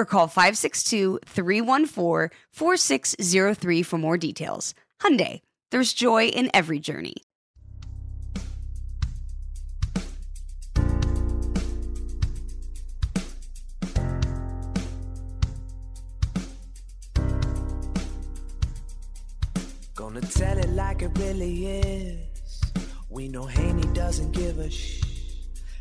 or call 562-314-4603 for more details. Hyundai, there's joy in every journey. Gonna tell it like it really is. We know Haney doesn't give a shh.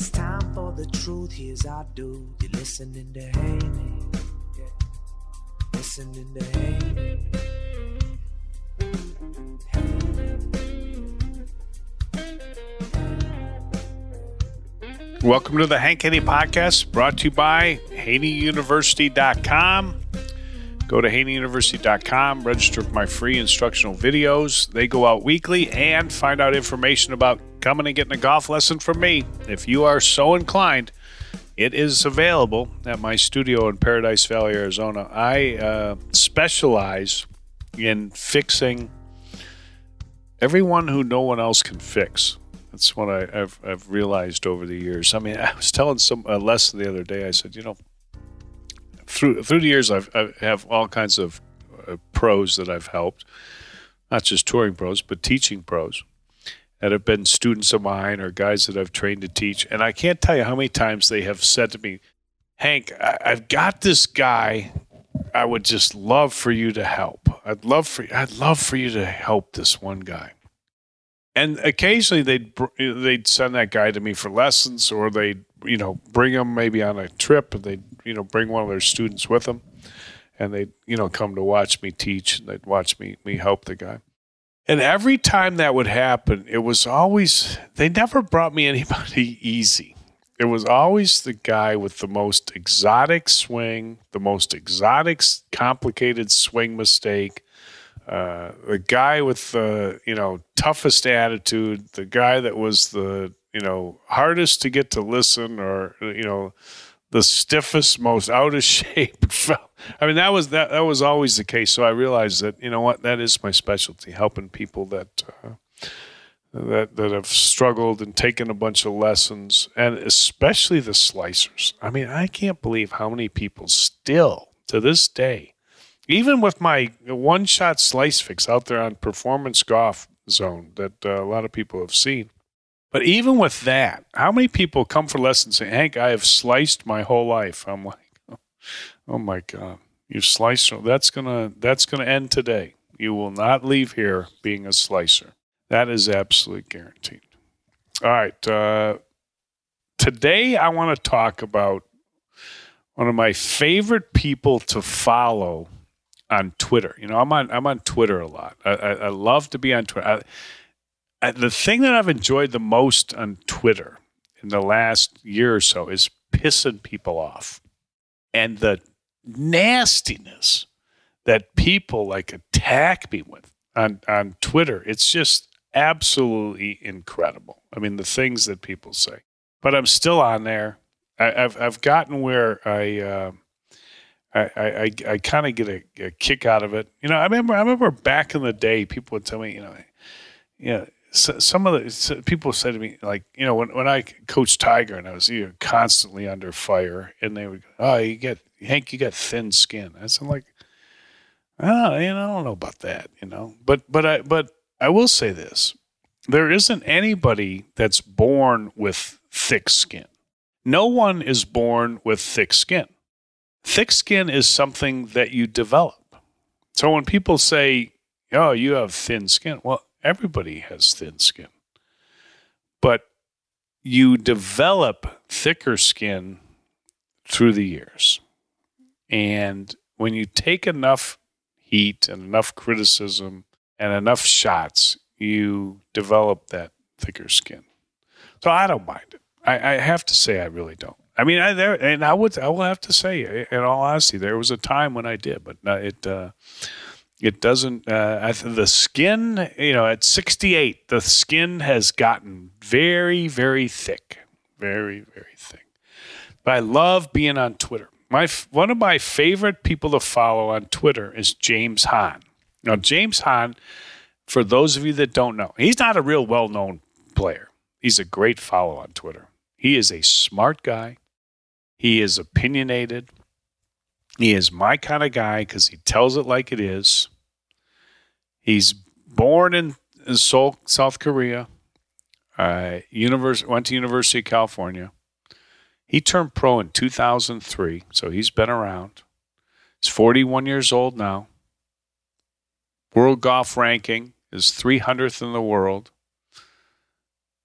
It's time for the truth. Here's our dude. You're listening to Haney. Yeah. Listening to Haney. Welcome to the Hank Haney Podcast, brought to you by HaneyUniversity.com. Go to HaneyUniversity.com, register for my free instructional videos. They go out weekly and find out information about coming and getting a golf lesson from me. If you are so inclined, it is available at my studio in Paradise Valley, Arizona. I uh, specialize in fixing everyone who no one else can fix. That's what I, have I've realized over the years. I mean, I was telling some a lesson the other day. I said, you know, through through the years, I've, I have all kinds of uh, pros that I've helped, not just touring pros, but teaching pros that have been students of mine or guys that I've trained to teach. And I can't tell you how many times they have said to me, Hank, I, I've got this guy. I would just love for you to help. I'd love for I'd love for you to help this one guy and occasionally they'd they'd send that guy to me for lessons, or they'd you know bring him maybe on a trip, and they'd you know bring one of their students with them, and they'd you know come to watch me teach, and they'd watch me me help the guy. And every time that would happen, it was always they never brought me anybody easy. It was always the guy with the most exotic swing, the most exotic, complicated swing mistake, uh, the guy with the you know toughest attitude, the guy that was the you know hardest to get to listen, or you know the stiffest, most out of shape. I mean that was that that was always the case. So I realized that you know what that is my specialty, helping people that. Uh, that that have struggled and taken a bunch of lessons, and especially the slicers. I mean, I can't believe how many people still to this day even with my one shot slice fix out there on Performance Golf Zone that uh, a lot of people have seen. But even with that, how many people come for lessons and say, Hank, I have sliced my whole life? I'm like, oh my God, you sliced. That's gonna that's gonna end today. You will not leave here being a slicer. That is absolutely guaranteed. All right. Uh, today I want to talk about one of my favorite people to follow on Twitter. You know, I'm on I'm on Twitter a lot. I, I, I love to be on Twitter. I, the thing that I've enjoyed the most on Twitter in the last year or so is pissing people off, and the nastiness that people like attack me with on on Twitter. It's just absolutely incredible. I mean, the things that people say. But I'm still on there. I, have I've gotten where I. Uh, I, I, I kind of get a, a, kick out of it. You know, I remember I remember back in the day, people would tell me, you know, you know, so, some of the so people said to me, like, you know, when, when I coached Tiger and I was you know, constantly under fire, and they would, go, oh, you get Hank, you got thin skin. I said, like, oh, you know, I don't know about that, you know, but but I but I will say this: there isn't anybody that's born with thick skin. No one is born with thick skin thick skin is something that you develop. So when people say, "Oh, you have thin skin," well, everybody has thin skin, but you develop thicker skin through the years, and when you take enough heat and enough criticism and enough shots, you develop that thicker skin. So I don't mind it. I, I have to say, I really don't. I mean, I there, and I would, I will have to say, in all honesty, there was a time when I did, but it, uh, it doesn't. Uh, I, the skin, you know, at 68, the skin has gotten very, very thick, very, very thick. But I love being on Twitter. My one of my favorite people to follow on Twitter is James Hahn. Now, James Hahn, for those of you that don't know, he's not a real well-known player. He's a great follow on Twitter. He is a smart guy. He is opinionated. He is my kind of guy because he tells it like it is. He's born in, in Seoul, South Korea. Uh, went to University of California. He turned pro in 2003, so he's been around. He's 41 years old now. World golf ranking is 300th in the world.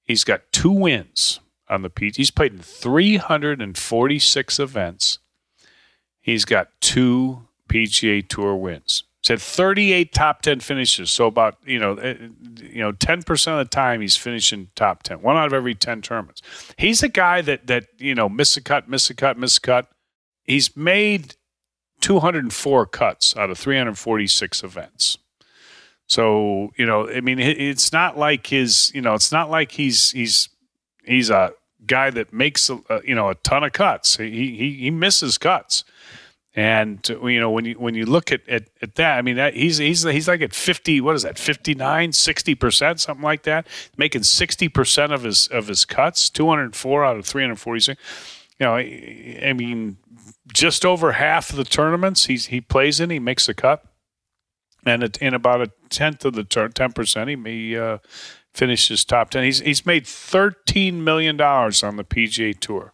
He's got two wins on the PGA. He's played in 346 events. He's got two PGA Tour wins. He's had 38 top 10 finishes. So about you know eh, you know 10 percent of the time he's finishing top 10. One out of every 10 tournaments. He's a guy that that you know miss a cut, miss a cut, miss a cut. He's made 204 cuts out of 346 events. So you know, I mean, it's not like his, you know, it's not like he's he's he's a guy that makes a, you know a ton of cuts. He he he misses cuts, and you know when you when you look at at, at that, I mean, that, he's he's he's like at fifty. What is that? 59, 60 percent, something like that. Making sixty percent of his of his cuts. Two hundred four out of three hundred forty six. You know, I mean, just over half of the tournaments he's he plays in, he makes a cut and in about a tenth of the ten percent, he may uh, finish his top ten. He's he's made thirteen million dollars on the PGA Tour.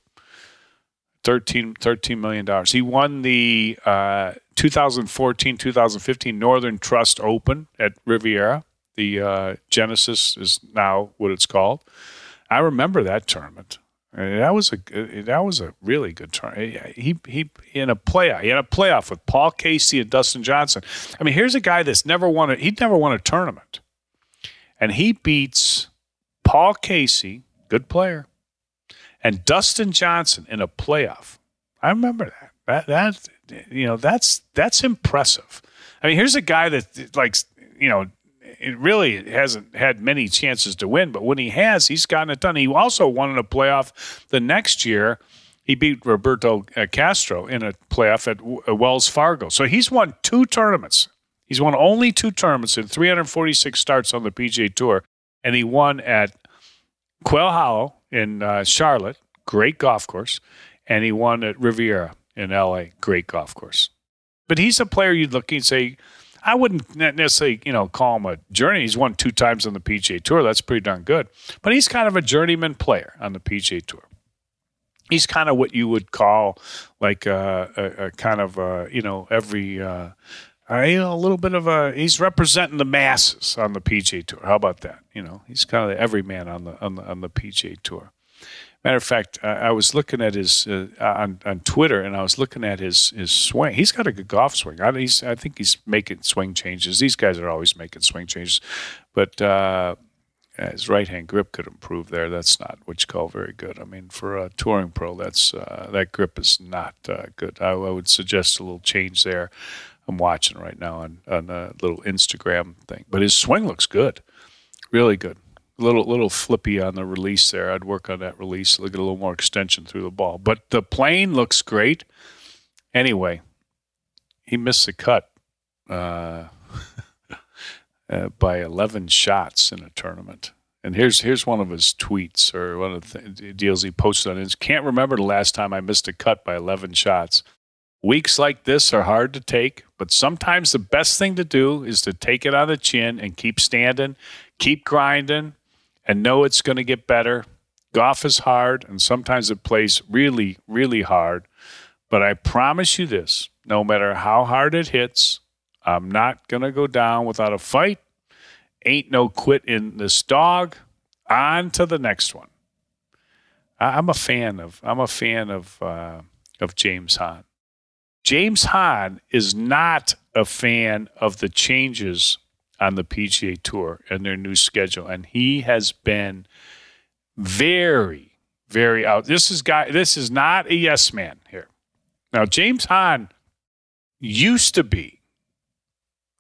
13, $13 million. He won the uh, 2014 2015 Northern Trust Open at Riviera. The uh, Genesis is now what it's called. I remember that tournament. And that was a that was a really good turn. He he in a playoff. He had a playoff with Paul Casey and Dustin Johnson. I mean, here's a guy that's never won a he'd never won a tournament, and he beats Paul Casey, good player, and Dustin Johnson in a playoff. I remember that. That that you know that's that's impressive. I mean, here's a guy that like you know it really hasn't had many chances to win, but when he has, he's gotten it done. He also won in a playoff the next year. He beat Roberto Castro in a playoff at Wells Fargo. So he's won two tournaments. He's won only two tournaments in 346 starts on the PGA Tour, and he won at Quail Hollow in uh, Charlotte, great golf course, and he won at Riviera in LA, great golf course. But he's a player you'd look and say, I wouldn't necessarily, you know, call him a journey. He's won two times on the PGA Tour. That's pretty darn good. But he's kind of a journeyman player on the PGA Tour. He's kind of what you would call like a, a, a kind of a, you know every uh, a little bit of a he's representing the masses on the PGA Tour. How about that? You know he's kind of the everyman on the on the on the PGA Tour. Matter of fact, I was looking at his uh, on on Twitter, and I was looking at his his swing. He's got a good golf swing. I, he's, I think he's making swing changes. These guys are always making swing changes, but uh, his right hand grip could improve there. That's not what you call very good. I mean, for a touring pro, that's uh, that grip is not uh, good. I, I, would suggest a little change there. I'm watching right now on on a little Instagram thing, but his swing looks good, really good A little little flippy on the release there. I'd work on that release, look at a little more extension through the ball. But the plane looks great. Anyway, he missed the cut uh, uh, by 11 shots in a tournament. And here's here's one of his tweets or one of the deals he posted on his. Can't remember the last time I missed a cut by 11 shots. Weeks like this are hard to take, but sometimes the best thing to do is to take it on the chin and keep standing, keep grinding, and know it's going to get better. Golf is hard, and sometimes it plays really, really hard. But I promise you this no matter how hard it hits, I'm not going to go down without a fight. Ain't no quit in this dog. On to the next one. I'm a fan of I'm a fan of uh, of James Hahn. James Hahn is not a fan of the changes on the PGA Tour and their new schedule, and he has been very, very out. This is guy. This is not a yes man here. Now, James Hahn used to be,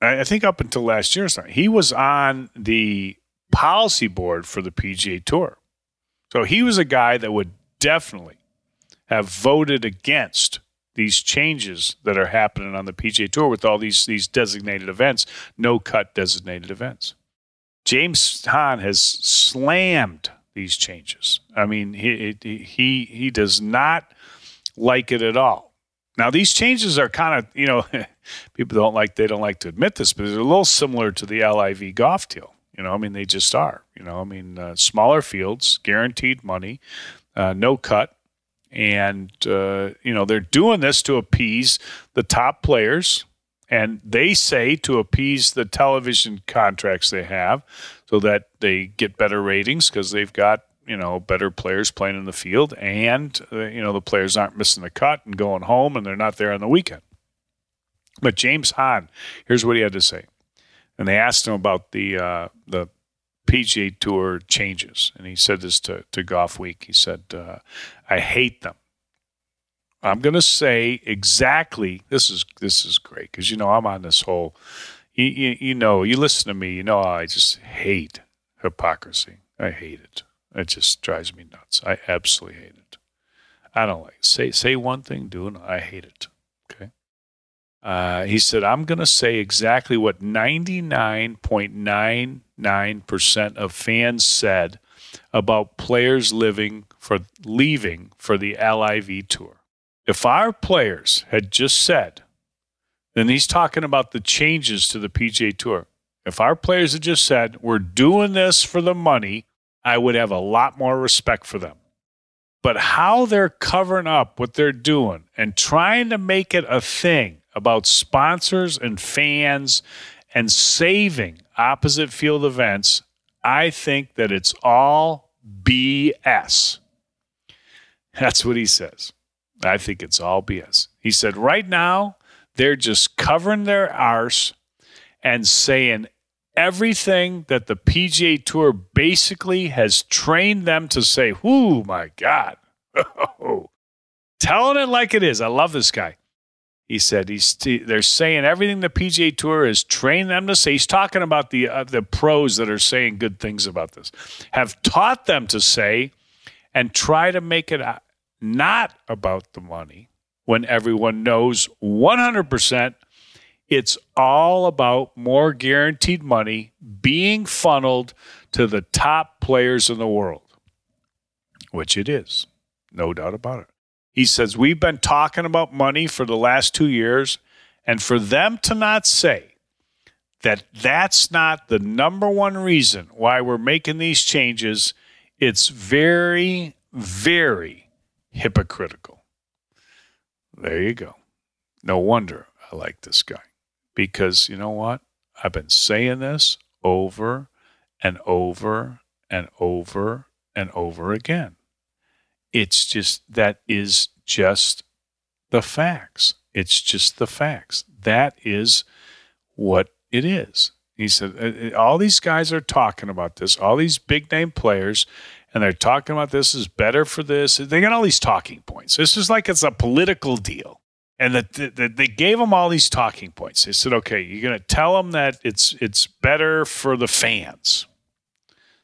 I think, up until last year, or something, he was on the policy board for the PGA Tour. So he was a guy that would definitely have voted against these changes that are happening on the PGA Tour with all these these designated events, no cut designated events. James Hahn has slammed these changes. I mean, he he he does not like it at all. Now these changes are kind of you know people don't like they don't like to admit this, but they're a little similar to the LIV golf deal. You know, I mean they just are. You know, I mean uh, smaller fields, guaranteed money, uh, no cut and uh, you know they're doing this to appease the top players. And they say to appease the television contracts they have so that they get better ratings because they've got you know better players playing in the field. And uh, you know the players aren't missing the cut and going home and they're not there on the weekend. But james hahn here's what he had to say. And they asked him about the uh, the PGA Tour changes, and he said this to, to Golfweek. He said, uh, "I hate them. I'm going to say exactly. This is this is great because you know I'm on this whole. You, you, you know, you listen to me. You know, I just hate hypocrisy. I hate it. It just drives me nuts. I absolutely hate it. I don't like say say one thing, do it. I hate it. Okay. Uh, he said, I'm going to say exactly what 99.99% of fans said about players living for leaving for the LIV tour. If our players had just said, then he's talking about the changes to the PGA Tour. If our players had just said, we're doing this for the money, I would have a lot more respect for them. But how they're covering up what they're doing and trying to make it a thing about sponsors and fans and saving opposite field events, I think that it's all BS. That's what he says. I think it's all BS. He said, right now, they're just covering their arse and saying everything that the PGA Tour basically has trained them to say. Whoo, my God. Telling it like it is. I love this guy. He said he's they're saying everything the PGA Tour has trained them to say. He's talking about the uh, the pros that are saying good things about this, have taught them to say, and try to make it uh, not about the money when everyone knows 100% it's all about more guaranteed money being funneled to the top players in the world, which it is, no doubt about it. He says, We've been talking about money for the last two years, and for them to not say that that's not the number one reason why we're making these changes, it's very, very hypocritical. There you go. No wonder I like this guy because you know what? I've been saying this over and over and over and over again. It's just that is just the facts. It's just the facts. That is what it is. He said, uh, uh, all these guys are talking about this, all these big name players, and they're talking about this is better for this. They got all these talking points. This is like it's a political deal. And that the, the, they gave them all these talking points. They said, okay, you're going to tell them that it's it's better for the fans.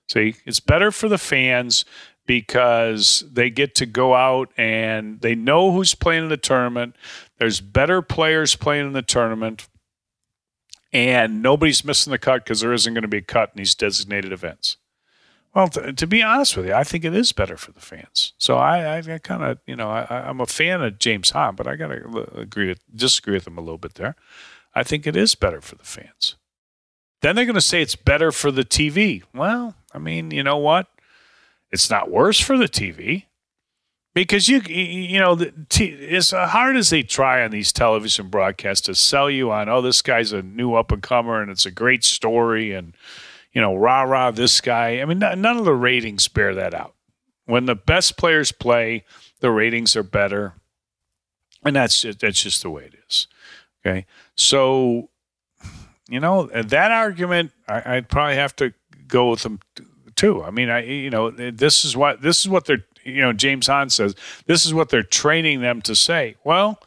See, it's better for the fans because they get to go out and they know who's playing in the tournament. There's better players playing in the tournament, and nobody's missing the cut because there isn't going to be a cut in these designated events. Well, to, to, be honest with you, I think it is better for the fans. So I, I kind of, you know, I, am a fan of James Hahn, but I got to agree with, disagree with him a little bit there. I think it is better for the fans. Then they're going to say it's better for the TV. Well, I mean, you know what? It's not worse for the TV, because you you know as uh, hard as they try on these television broadcasts to sell you on oh this guy's a new up and comer and it's a great story and you know rah rah this guy. I mean none of the ratings bear that out. When the best players play the ratings are better. And that's just, that's just the way it is. Okay? So you know that argument I, i'd probably have to go with them too i mean i you know this is what this is what they're you know, James Hahn says this is what they're training them to say. Well,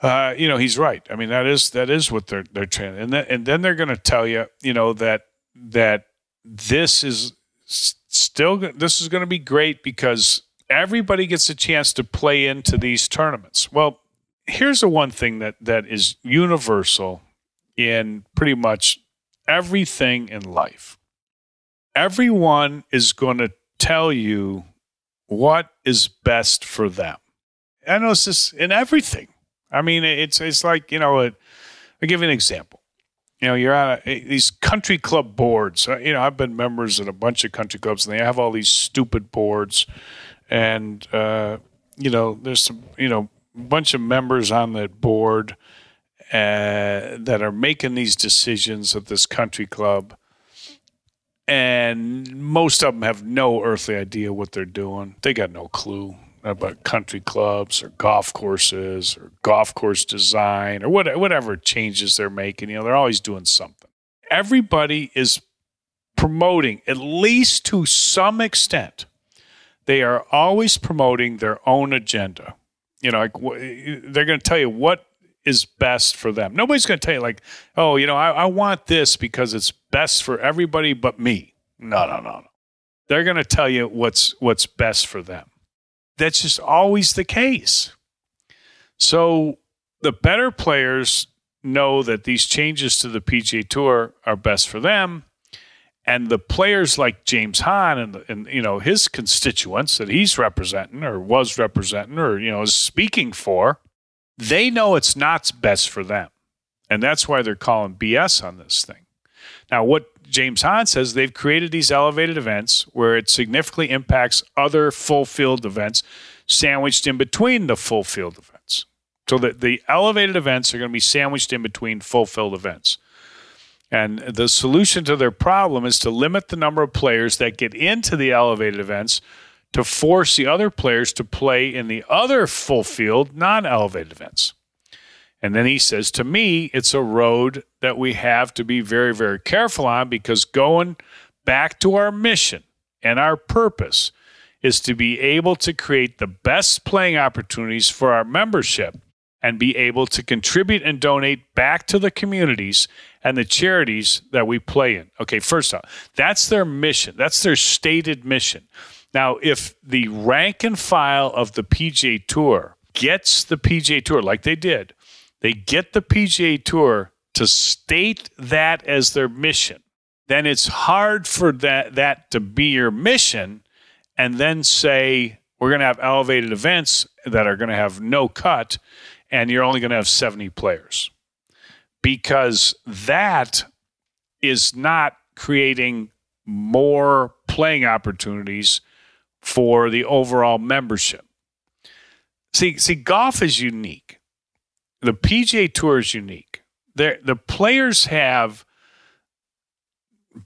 uh, you know, he's right. I mean, that is that is what they're they're training, and then and then they're going to tell you, you know, that that this is still this is going to be great because everybody gets a chance to play into these tournaments. Well, here's the one thing that that is universal in pretty much everything in life. Everyone is going to tell you what is best for them. I know it's just in everything. I mean, it's it's like you know, i I'll give you an example. You know, you're on a, these country club boards. Uh, you know, I've been members in a bunch of country clubs, and they have all these stupid boards. And uh, you know, there's some you know, bunch of members on that board uh, that are making these decisions at this country club and most of them have no earthly idea what they're doing. They got no clue about country clubs or golf courses or golf course design or whatever changes they're making. You know, they're always doing something. Everybody is promoting, at least to some extent, they are always promoting their own agenda. You know, like they're going to tell you what is best for them. Nobody's going to tell you like, oh, you know, I, I, want this because it's best for everybody but me. No, no, no, no. They're going to tell you what's what's best for them. That's just always the case. So the better players know that these changes to the PGA Tour are best for them, and the players like James Hahn and, and you know his constituents that he's representing or was representing or you know is speaking for they know it's not best for them. And that's why they're calling BS on this thing. Now, what James Hahn says, they've created these elevated events where it significantly impacts other full field events sandwiched in between the full field events. So that the elevated events are going to be sandwiched in between full field events. And the solution to their problem is to limit the number of players that get into the elevated events to force the other players to play in the other full field, non elevated events. And then he says, To me, it's a road that we have to be very, very careful on because going back to our mission and our purpose is to be able to create the best playing opportunities for our membership and be able to contribute and donate back to the communities and the charities that we play in. Okay, first off, that's their mission. That's their stated mission. Now, if the rank and file of the PGA Tour gets the PGA Tour like they did, they get the PGA Tour to state that as their mission, then it's hard for that, that to be your mission and then say, we're going to have elevated events that are going to have no cut and you're only going to have 70 players. Because that is not creating more playing opportunities for the overall membership. See, see, golf is unique. The PGA Tour is unique. They're, the players have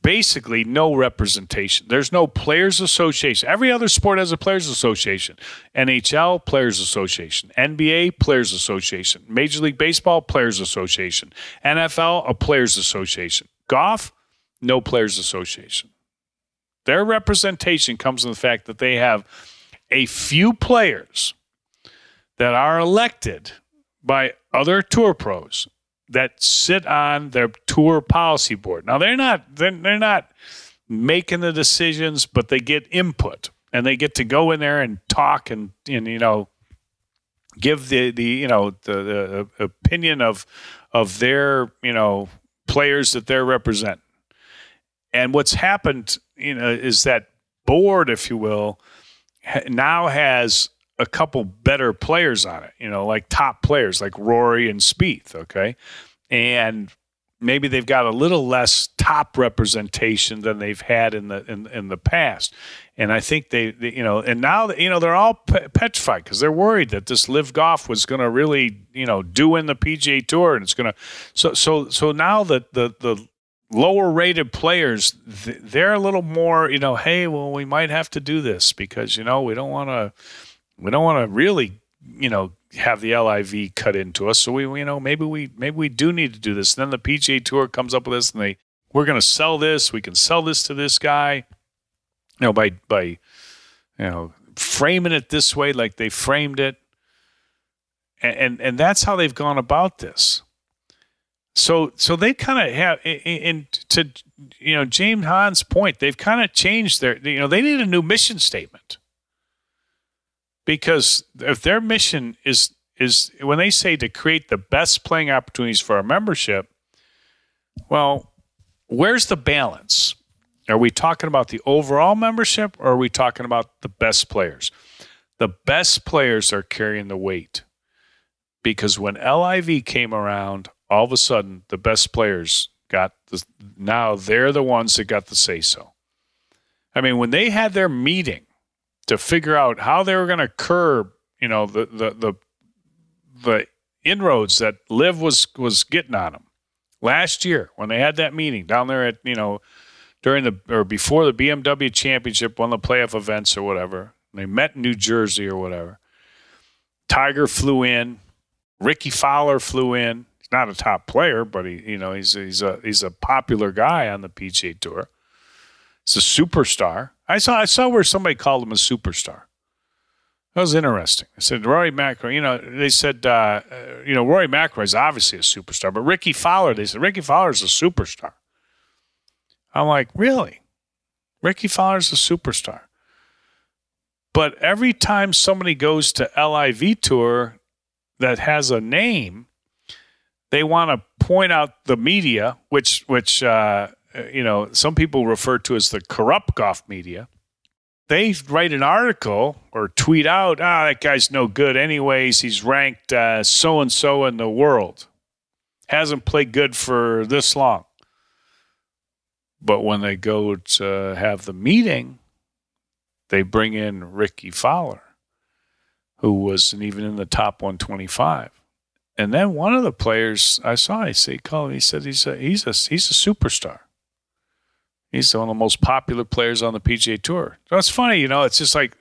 basically no representation. There's no players association. Every other sport has a players association. NHL players association, NBA players association, Major League Baseball players association, NFL a players association. Golf no players association. Their representation comes in the fact that they have a few players that are elected by other tour pros that sit on their tour policy board. Now they're not they're, they're not making the decisions, but they get input and they get to go in there and talk and and you know give the the you know the, the opinion of of their you know players that they're representing. And what's happened, you know, is that board, if you will, now has a couple better players on it, you know, like top players like Rory and Spieth, okay? And maybe they've got a little less top representation than they've had in the in, in the past. And I think they, they you know, and now you know they're all pe- petrified because they're worried that this LIV Golf was going to really you know do in the PGA Tour, and it's going to so so so now the the the lower rated players they're a little more you know hey well we might have to do this because you know we don't want to we don't want to really you know have the LIV cut into us. So we, you know, maybe we maybe we do need to do this. And then the PGA Tour comes up with this, and they we're going to sell this. We can sell this to this guy. You know, by by you know framing it this way, like they framed it, and and, and that's how they've gone about this. So so they kind of have, and to you know James Hahn's point, they've kind of changed their. You know, they need a new mission statement because if their mission is is when they say to create the best playing opportunities for our membership, well, where's the balance? Are we talking about the overall membership or are we talking about the best players? The best players are carrying the weight because when LIV came around, all of a sudden the best players got the now they're the ones that got the say so. I mean, when they had their meeting to figure out how they were going to curb, you know, the the the the inroads that LIV was was getting on them last year when they had that meeting down there at you know during the or before the BMW Championship, one of the playoff events or whatever. They met in New Jersey or whatever. Tiger flew in. Rickie Fowler flew in. Not a top player, but he, you know, he's he's a he's a popular guy on the PGA Tour. He's a superstar. I saw I saw where somebody called him a superstar. That was interesting. I said Rory McIlroy. You know, they said uh, uh, you know Rory McIlroy is obviously a superstar, but Rickie Fowler. They said Rickie Fowler is a superstar. I'm like, really? Rickie Fowler's a superstar. But every time somebody goes to LIV tour that has a name, they want to point out the media, which which uh, you know, some people refer to as the corrupt golf media. They write an article or tweet out, ah, that guy's no good anyways. He's ranked so and so in the world. Hasn't played good for this long. But when they go to have the meeting, they bring in Rickie Fowler, who wasn't even in the top 125. And then one of the players I saw, I say, call him, he said he's a, he's a, he's a superstar. He's one of the most popular players on the PGA Tour. So it's funny, you know, it's just like,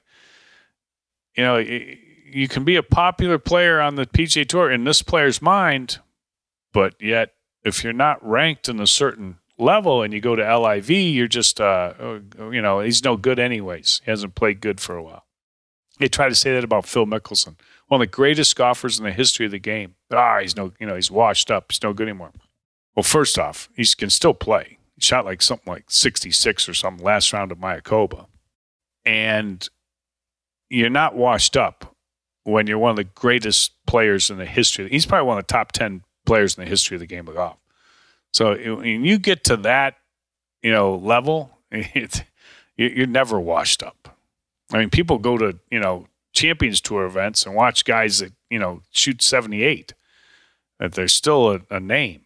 you know, you can be a popular player on the PGA Tour in this player's mind, but yet if you're not ranked in a certain level and you go to LIV, you're just, uh, oh, you know, he's no good anyways. He hasn't played good for a while. They try to say that about Phil Mickelson, one of the greatest golfers in the history of the game. Ah, he's no, you know, he's washed up. He's no good anymore. Well, first off, he can still play He shot like something like 66 or something last round of Mayakoba. And you're not washed up when you're one of the greatest players in the history. He's probably one of the top 10 players in the history of the game of golf. So when you get to that, you know, level, you're never washed up. I mean, people go to, you know, Champions Tour events and watch guys that, you know, shoot 78, that they're still a, a name.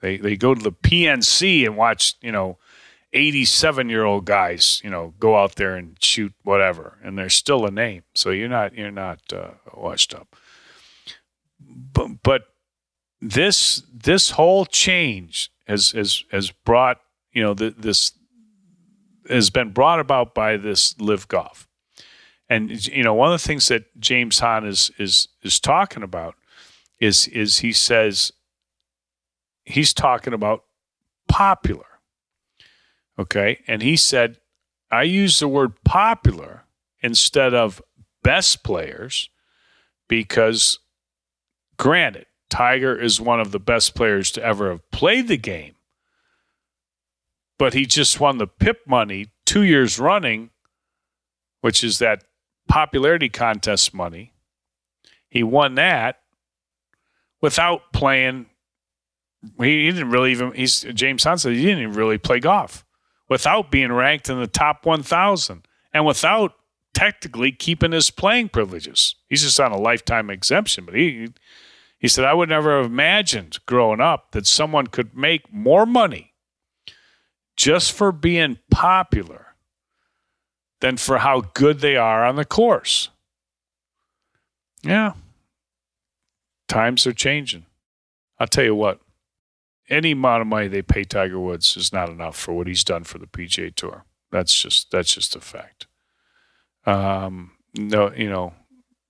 They they go to the PNC and watch, you know, 87 year old guys, you know, go out there and shoot whatever, and they're still a name. So you're not you're not uh, washed up. But but this this whole change has has has brought you know the, this has been brought about by this LIV golf, and you know one of the things that James Hahn is is is talking about is is he says he's talking about popular. Okay. And he said, I use the word popular instead of best players because, granted, Tiger is one of the best players to ever have played the game, but he just won the PIP money two years running, which is that popularity contest money. He won that without playing he, didn't really even. He's James Hahn said he didn't even really play golf without being ranked in the top 1,000 and without technically keeping his playing privileges. He's just on a lifetime exemption, but he He said, I would never have imagined growing up that someone could make more money just for being popular than for how good they are on the course. Yeah. Times are changing. I'll tell you what, any amount of money they pay Tiger Woods is not enough for what he's done for the PGA Tour. That's just that's just a fact. Um, no, you know,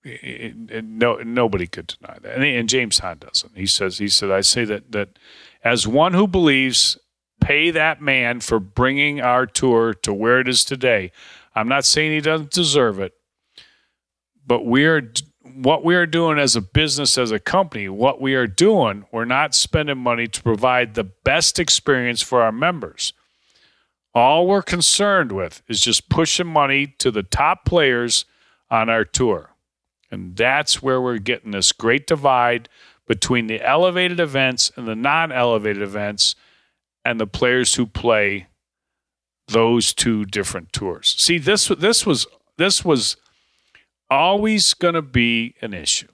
it, it, no nobody could deny that, and, and James Hahn doesn't. He says he said I say that that as one who believes pay that man for bringing our tour to where it is today. I'm not saying he doesn't deserve it, but we are what we are doing as a business, as a company, what we are doing, we're not spending money to provide the best experience for our members. All we're concerned with is just pushing money to the top players on our tour. And that's where we're getting this great divide between the elevated events and the non elevated events and the players who play those two different tours. See, this this was this was always going to be an issue.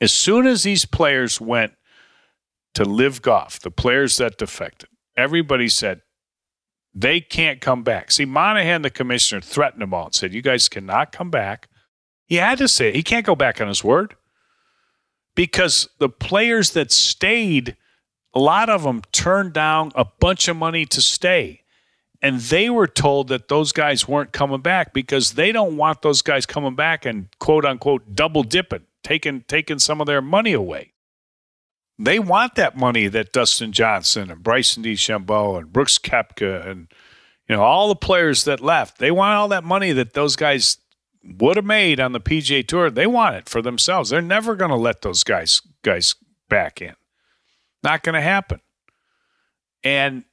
As soon as these players went to LIV golf, the players that defected, everybody said they can't come back. See, Monahan, the commissioner, threatened them all and said, You guys cannot come back. He had to say it. He can't go back on his word because the players that stayed, a lot of them turned down a bunch of money to stay. And they were told that those guys weren't coming back because they don't want those guys coming back and quote unquote double dipping, taking taking some of their money away. They want that money that Dustin Johnson and Bryson DeChambeau and Brooks Koepka and you know all the players that left. They want all that money that those guys would have made on the PGA Tour. They want it for themselves. They're never going to let those guys guys back in. Not going to happen. And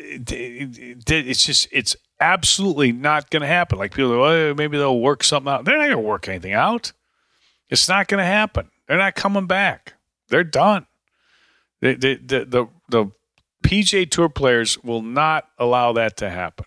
it's just it's absolutely not going to happen. Like people, go, maybe they'll work something out. They're not going to work anything out. It's not going to happen. They're not coming back. They're done. The the the the, the PGA Tour players will not allow that to happen.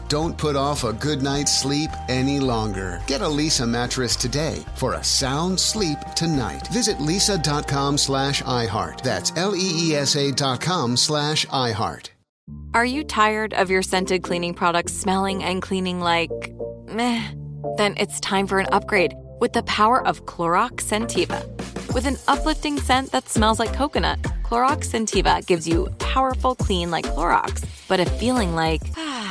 Don't put off a good night's sleep any longer. Get a Leesa mattress today for a sound sleep tonight. Visit leesa.com slash iHeart. That's L-E-E-S-A dot com slash iHeart. Are you tired of your scented cleaning products smelling and cleaning like meh? Then it's time for an upgrade with the power of Clorox Scentiva. With an uplifting scent that smells like coconut, Clorox Scentiva gives you powerful clean like Clorox, but a feeling like ah,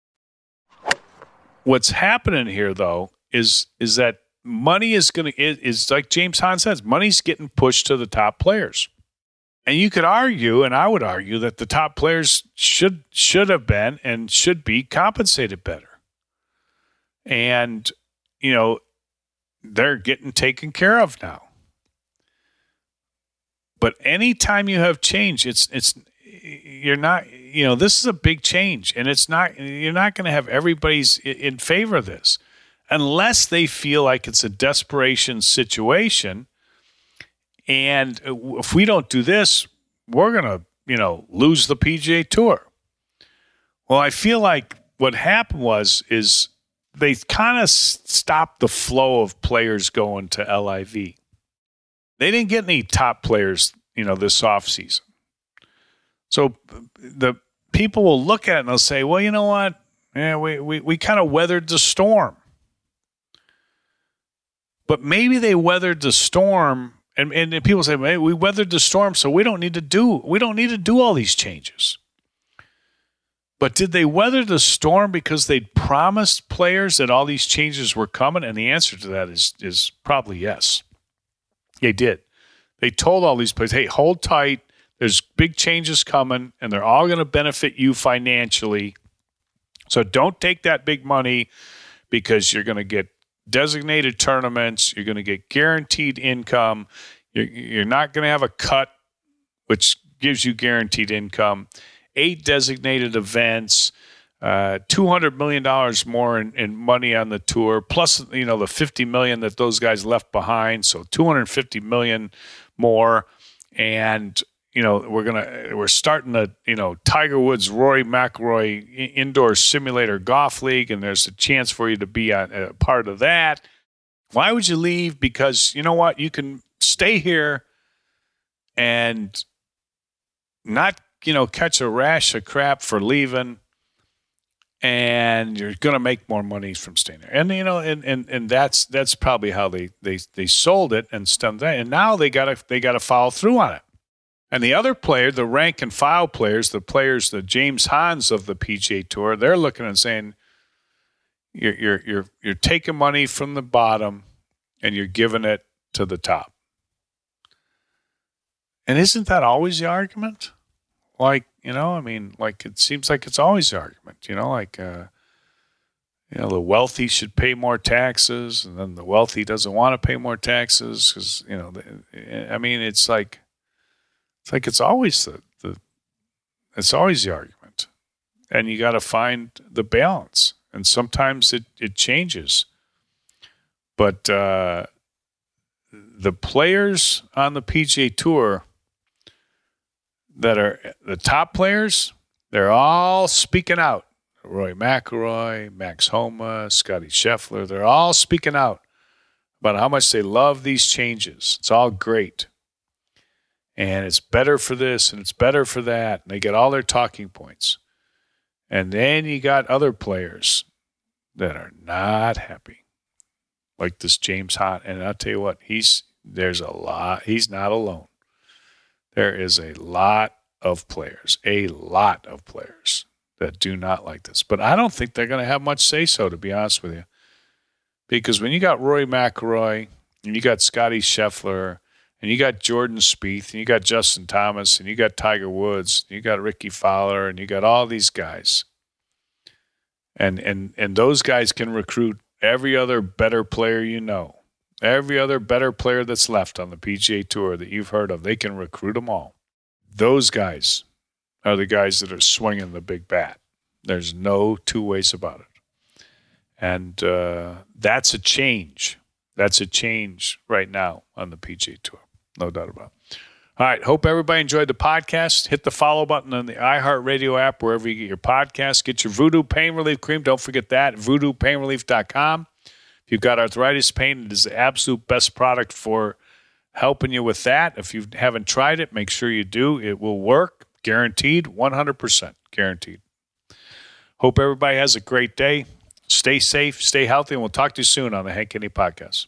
What's happening here, though, is is that money is going to is like James Hahn says, money's getting pushed to the top players. And you could argue, and I would argue, that the top players should should have been and should be compensated better. And you know, they're getting taken care of now. But anytime you have change, it's it's you're not you know this is a big change, and it's not you're not going to have everybody's in favor of this unless they feel like it's a desperation situation. And uh, if we don't do this, we're going to you know lose the PGA Tour. Well, I feel like what happened was is they kind of stopped the flow of players going to LIV. They didn't get any top players, you know, this offseason. So the people will look at it and they'll say, well, you know what? Yeah, we, we, we kind of weathered the storm. But maybe they weathered the storm and, and people say, hey, we weathered the storm, so we don't need to do we don't need to do all these changes. But did they weather the storm because they'd promised players that all these changes were coming? And the answer to that is is probably yes. They did. They told all these players, hey, hold tight. There's big changes coming, and they're all going to benefit you financially. So don't take that big money because you're going to get designated tournaments. You're going to get guaranteed income. You're, you're not going to have a cut, which gives you guaranteed income. Eight designated events. Uh, two hundred million dollars more in, in, money on the tour, plus you know the fifty million that those guys left behind, so two hundred fifty million more, and you know we're gonna we're starting a you know Tiger Woods Rory McIlroy indoor simulator golf league, and there's a chance for you to be a, a part of that. Why would you leave? Because you know what, you can stay here and not you know catch a rash of crap for leaving and you're going to make more money from staying there. And you know, and and, and that's that's probably how they they they sold it and stemmed that. And now they got to they got to follow through on it. And the other player, the rank and file players, the players, the James Hahns of the PGA Tour, they're looking and saying, "You're you're you're you're taking money from the bottom, and you're giving it to the top." And isn't that always the argument? Like you know, I mean, like it seems like it's always the argument. You know, like. Uh, you know the wealthy should pay more taxes and then the wealthy doesn't want to pay more taxes because you know i mean it's like it's like it's always the, the it's always the argument. And you got to find the balance. And sometimes it, it changes. But uh, the players on the PGA Tour that are the top players, they're all speaking out. Rory McIlroy, Max Homa, Scottie Scheffler, they're all speaking out about how much they love these changes. It's all great and it's better for this and it's better for that. And they get all their talking points. And then you got other players that are not happy, like this James Hahn. And I'll tell you what, he's there's a lot. He's not alone. There is a lot of players, a lot of players that do not like this. But I don't think they're going to have much say so, to be honest with you, Because when you got Rory McIlroy and you got Scottie Scheffler and you got Jordan Spieth and you got Justin Thomas and you got Tiger Woods, and you got Rickie Fowler and you got all these guys. And and and those guys can recruit every other better player you know. Every other better player that's left on the PGA Tour that you've heard of, they can recruit them all. Those guys are the guys that are swinging the big bat. There's no two ways about it. And uh, that's a change. That's a change right now on the PGA Tour. No doubt about it. All right. Hope everybody enjoyed the podcast. Hit the follow button on the iHeartRadio app, wherever you get your podcast. Get your Voodoo Pain Relief Cream. Don't forget that. VoodooPainRelief.com. If you've got arthritis pain, it is the absolute best product for helping you with that. If you haven't tried it, make sure you do. It will work. Guaranteed. 100% guaranteed. Hope everybody has a great day. Stay safe, stay healthy, and we'll talk to you soon on the Hank Haney Podcast.